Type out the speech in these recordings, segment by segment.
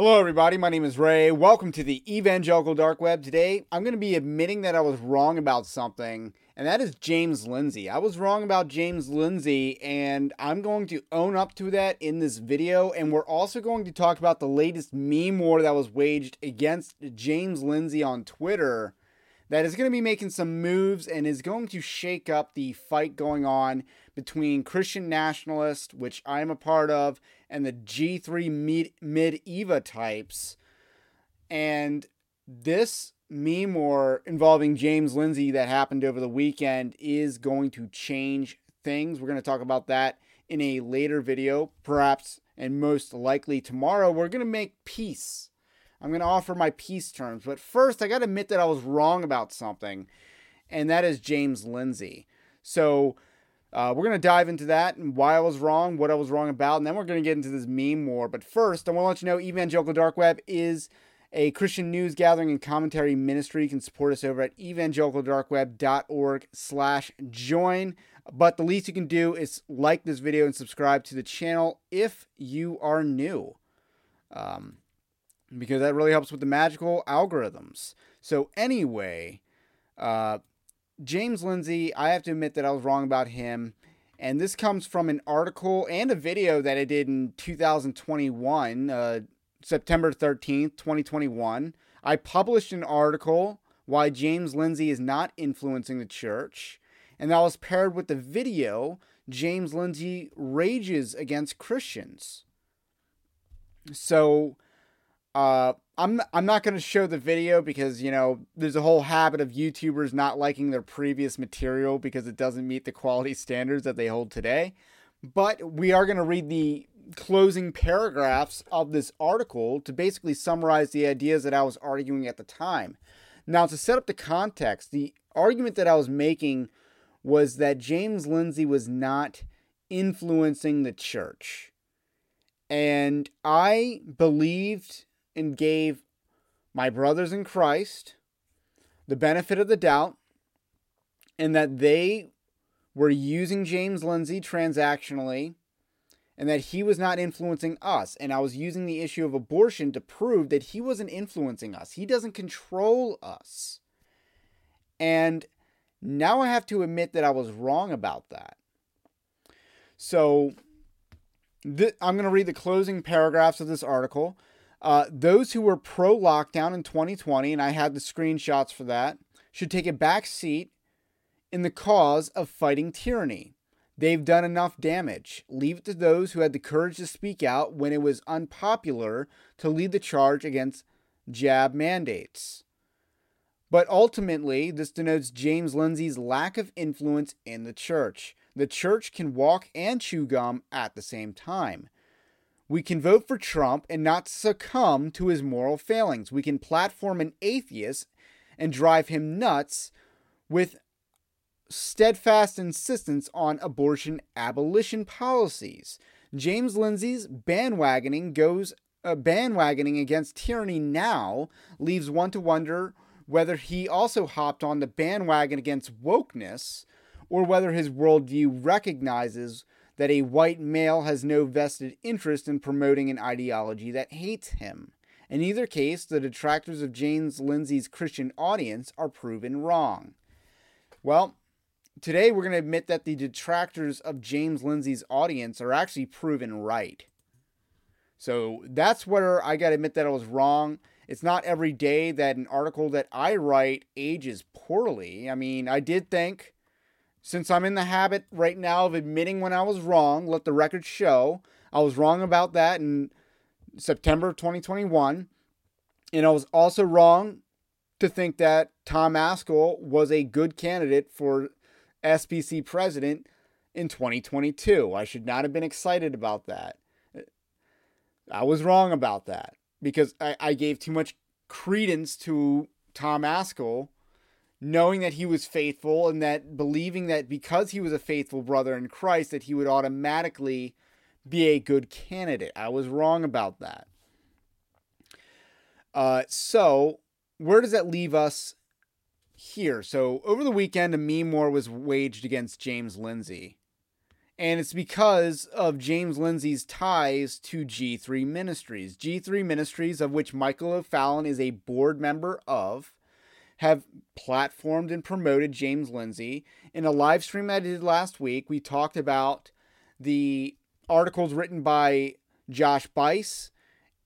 Hello, everybody. My name is Ray. Welcome to the Evangelical Dark Web. Today, I'm going to be admitting that I was wrong about something, and that is James Lindsay. I was wrong about James Lindsay, and I'm going to own up to that in this video. And we're also going to talk about the latest meme war that was waged against James Lindsay on Twitter that is going to be making some moves and is going to shake up the fight going on between Christian nationalists, which I'm a part of, and the G3 mid, mid Eva types. And this meme war involving James Lindsay that happened over the weekend is going to change things. We're going to talk about that in a later video, perhaps and most likely tomorrow. We're going to make peace. I'm going to offer my peace terms. But first, I got to admit that I was wrong about something, and that is James Lindsay. So, uh, we're going to dive into that and why I was wrong, what I was wrong about, and then we're going to get into this meme war. But first, I want to let you know Evangelical Dark Web is a Christian news gathering and commentary ministry. You can support us over at evangelicaldarkweb.org slash join. But the least you can do is like this video and subscribe to the channel if you are new. Um, because that really helps with the magical algorithms. So anyway, uh, James Lindsay, I have to admit that I was wrong about him. And this comes from an article and a video that I did in 2021, uh, September 13th, 2021. I published an article, Why James Lindsay is Not Influencing the Church. And that was paired with the video, James Lindsay Rages Against Christians. So uh, I'm I'm not going to show the video because you know there's a whole habit of YouTubers not liking their previous material because it doesn't meet the quality standards that they hold today. But we are going to read the closing paragraphs of this article to basically summarize the ideas that I was arguing at the time. Now, to set up the context, the argument that I was making was that James Lindsay was not influencing the church. And I believed and gave my brothers in Christ the benefit of the doubt and that they were using James Lindsay transactionally and that he was not influencing us. And I was using the issue of abortion to prove that he wasn't influencing us. He doesn't control us. And now I have to admit that I was wrong about that. So th- I'm going to read the closing paragraphs of this article. Uh, those who were pro lockdown in 2020, and I had the screenshots for that, should take a back seat in the cause of fighting tyranny. They've done enough damage. Leave it to those who had the courage to speak out when it was unpopular to lead the charge against jab mandates. But ultimately, this denotes James Lindsay's lack of influence in the church. The church can walk and chew gum at the same time. We can vote for Trump and not succumb to his moral failings. We can platform an atheist and drive him nuts with steadfast insistence on abortion abolition policies. James Lindsay's bandwagoning goes uh, bandwagoning against tyranny now leaves one to wonder whether he also hopped on the bandwagon against wokeness or whether his worldview recognizes that a white male has no vested interest in promoting an ideology that hates him. In either case, the detractors of James Lindsay's Christian audience are proven wrong. Well, today we're going to admit that the detractors of James Lindsay's audience are actually proven right. So that's where I got to admit that I was wrong. It's not every day that an article that I write ages poorly. I mean, I did think since I'm in the habit right now of admitting when I was wrong, let the record show I was wrong about that in September of 2021. And I was also wrong to think that Tom Ascol was a good candidate for SBC president in 2022. I should not have been excited about that. I was wrong about that because I, I gave too much credence to Tom Ascol knowing that he was faithful and that believing that because he was a faithful brother in Christ that he would automatically be a good candidate. I was wrong about that. Uh, so where does that leave us here? So over the weekend, a meme war was waged against James Lindsay. And it's because of James Lindsay's ties to G3 Ministries. G3 Ministries, of which Michael O'Fallon is a board member of, have platformed and promoted James Lindsay. In a live stream I did last week, we talked about the articles written by Josh Buice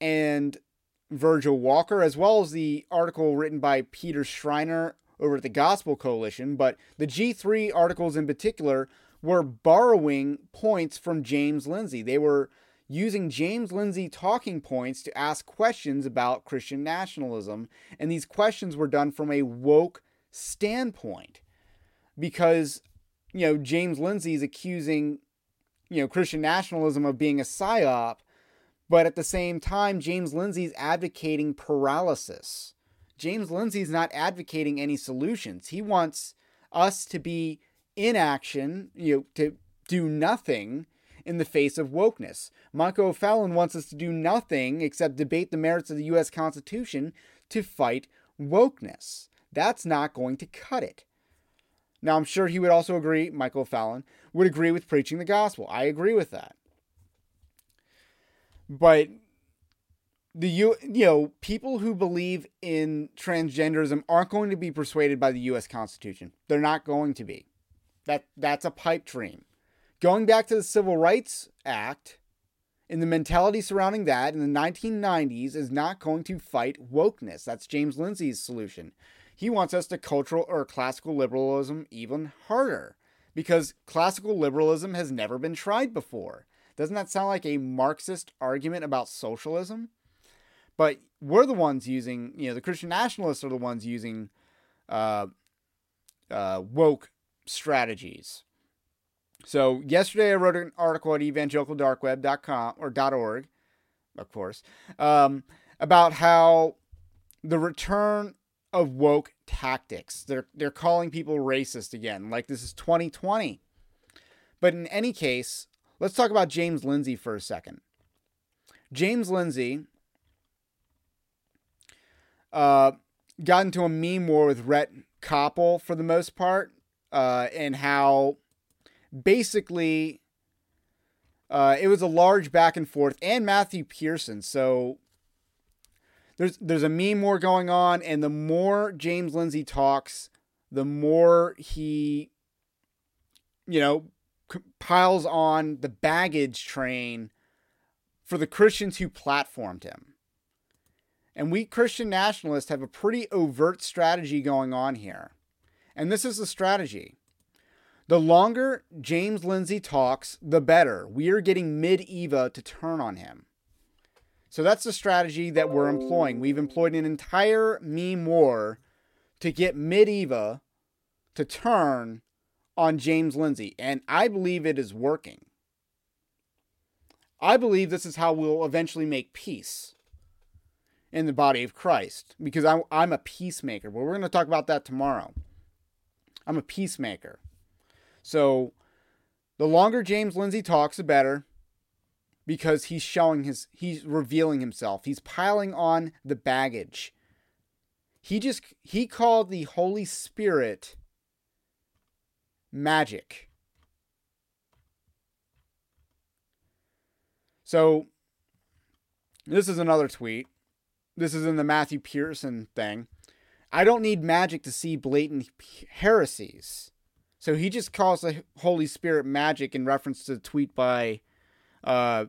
and Virgil Walker, as well as the article written by Peter Schreiner over at the Gospel Coalition. But the G3 articles in particular were borrowing points from James Lindsay. They were using James Lindsay talking points to ask questions about Christian nationalism. And these questions were done from a woke standpoint because, you know, James Lindsay is accusing, you know, Christian nationalism of being a psyop. But at the same time, James Lindsay is advocating paralysis. James Lindsay is not advocating any solutions. He wants us to be inaction, you know, to do nothing in the face of wokeness. Michael O'Fallon wants us to do nothing except debate the merits of the U.S. Constitution to fight wokeness. That's not going to cut it. Now, I'm sure he would also agree, Michael Fallon would agree with preaching the gospel. I agree with that. But the you you know people who believe in transgenderism aren't going to be persuaded by the U.S. Constitution. They're not going to be. That that's a pipe dream. Going back to the Civil Rights Act and the mentality surrounding that in the 1990s is not going to fight wokeness. That's James Lindsay's solution. He wants us to cultural or classical liberalism even harder because classical liberalism has never been tried before. Doesn't that sound like a Marxist argument about socialism? But we're the ones using, you know, the Christian nationalists are the ones using uh, uh, woke strategies. So yesterday I wrote an article at evangelicaldarkweb.com or .org, of course, um, about how the return of woke tactics. They're they're calling people racist again, like this is 2020. But in any case, let's talk about James Lindsay for a second. James Lindsay uh, got into a meme war with Rhett Koppel for the most part uh, and how basically uh, it was a large back and forth, and Matthew Pearson. So there's there's a meme war going on, and the more James Lindsay talks, the more he, you know, piles on the baggage train for the Christians who platformed him. And we Christian nationalists have a pretty overt strategy going on here. And this is the strategy. The longer James Lindsay talks, the better. We are getting mid Eva to turn on him. So that's the strategy that we're employing. We've employed an entire meme war to get mid Eva to turn on James Lindsay. And I believe it is working. I believe this is how we'll eventually make peace in the body of Christ because I'm, I'm a peacemaker. But we're going to talk about that tomorrow. I'm a peacemaker. So the longer James Lindsay talks, the better because he's showing his, he's revealing himself. He's piling on the baggage. He just, he called the Holy Spirit magic. So this is another tweet. This is in the Matthew Pearson thing. I don't need magic to see blatant heresies. So he just calls the Holy Spirit magic in reference to the tweet by uh,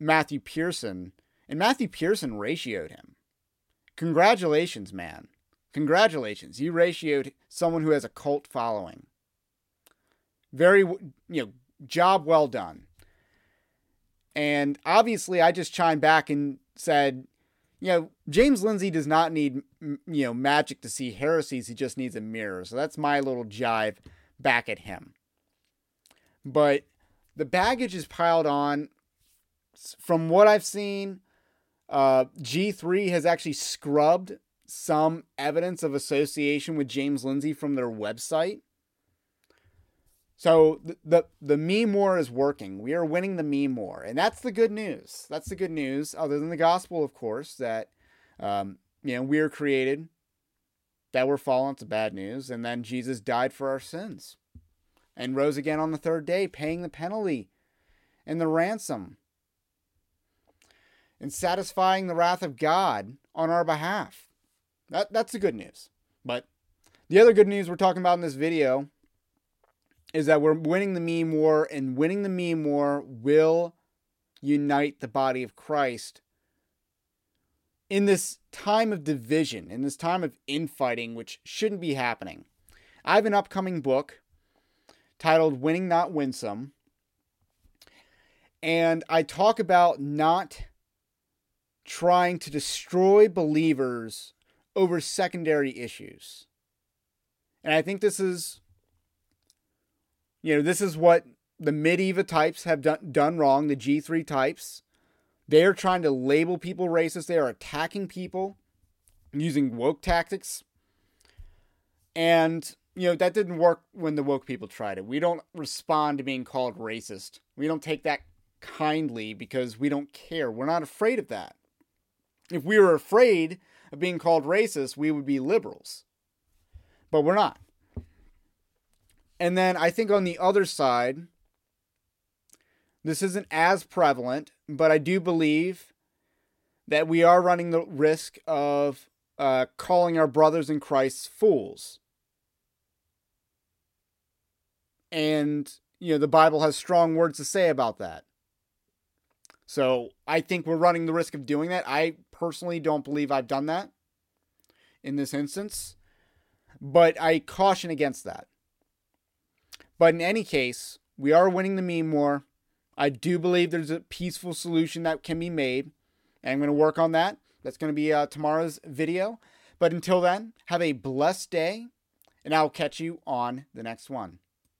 Matthew Pearson. And Matthew Pearson ratioed him. Congratulations, man. Congratulations. You ratioed someone who has a cult following. Very, you know, job well done. And obviously, I just chimed back and said, you know, James Lindsay does not need, you know, magic to see heresies. He just needs a mirror. So that's my little jive back at him. But the baggage is piled on. From what I've seen, uh, G3 has actually scrubbed some evidence of association with James Lindsay from their website. So the, the the meme war is working. We are winning the meme war, and that's the good news. That's the good news. Other than the gospel, of course, that um, you know we are created, that we're fallen. to bad news, and then Jesus died for our sins. and rose again on the third day, paying the penalty and the ransom and satisfying the wrath of God on our behalf. That, that's the good news. But the other good news we're talking about in this video is that we're winning the meme war, and winning the meme war will unite the body of Christ in this time of division, in this time of infighting, which shouldn't be happening. I have an upcoming book titled Winning Not Winsome. And I talk about not trying to destroy believers over secondary issues. And I think this is, you know, this is what the Medeva types have done, done wrong, the G3 types. They are trying to label people racist. They are attacking people using woke tactics. And, you know, that didn't work when the woke people tried it. We don't respond to being called racist. We don't take that kindly because we don't care. We're not afraid of that. If we were afraid of being called racist, we would be liberals. But we're not. And then I think on the other side, this isn't as prevalent, but I do believe that we are running the risk of uh, calling our brothers in Christ fools. And, you know, the Bible has strong words to say about that. So I think we're running the risk of doing that. I personally don't believe I've done that in this instance, but I caution against that. But in any case, we are winning the meme war. I do believe there's a peaceful solution that can be made. And I'm going to work on that. That's going to be uh, tomorrow's video. But until then, have a blessed day, and I'll catch you on the next one.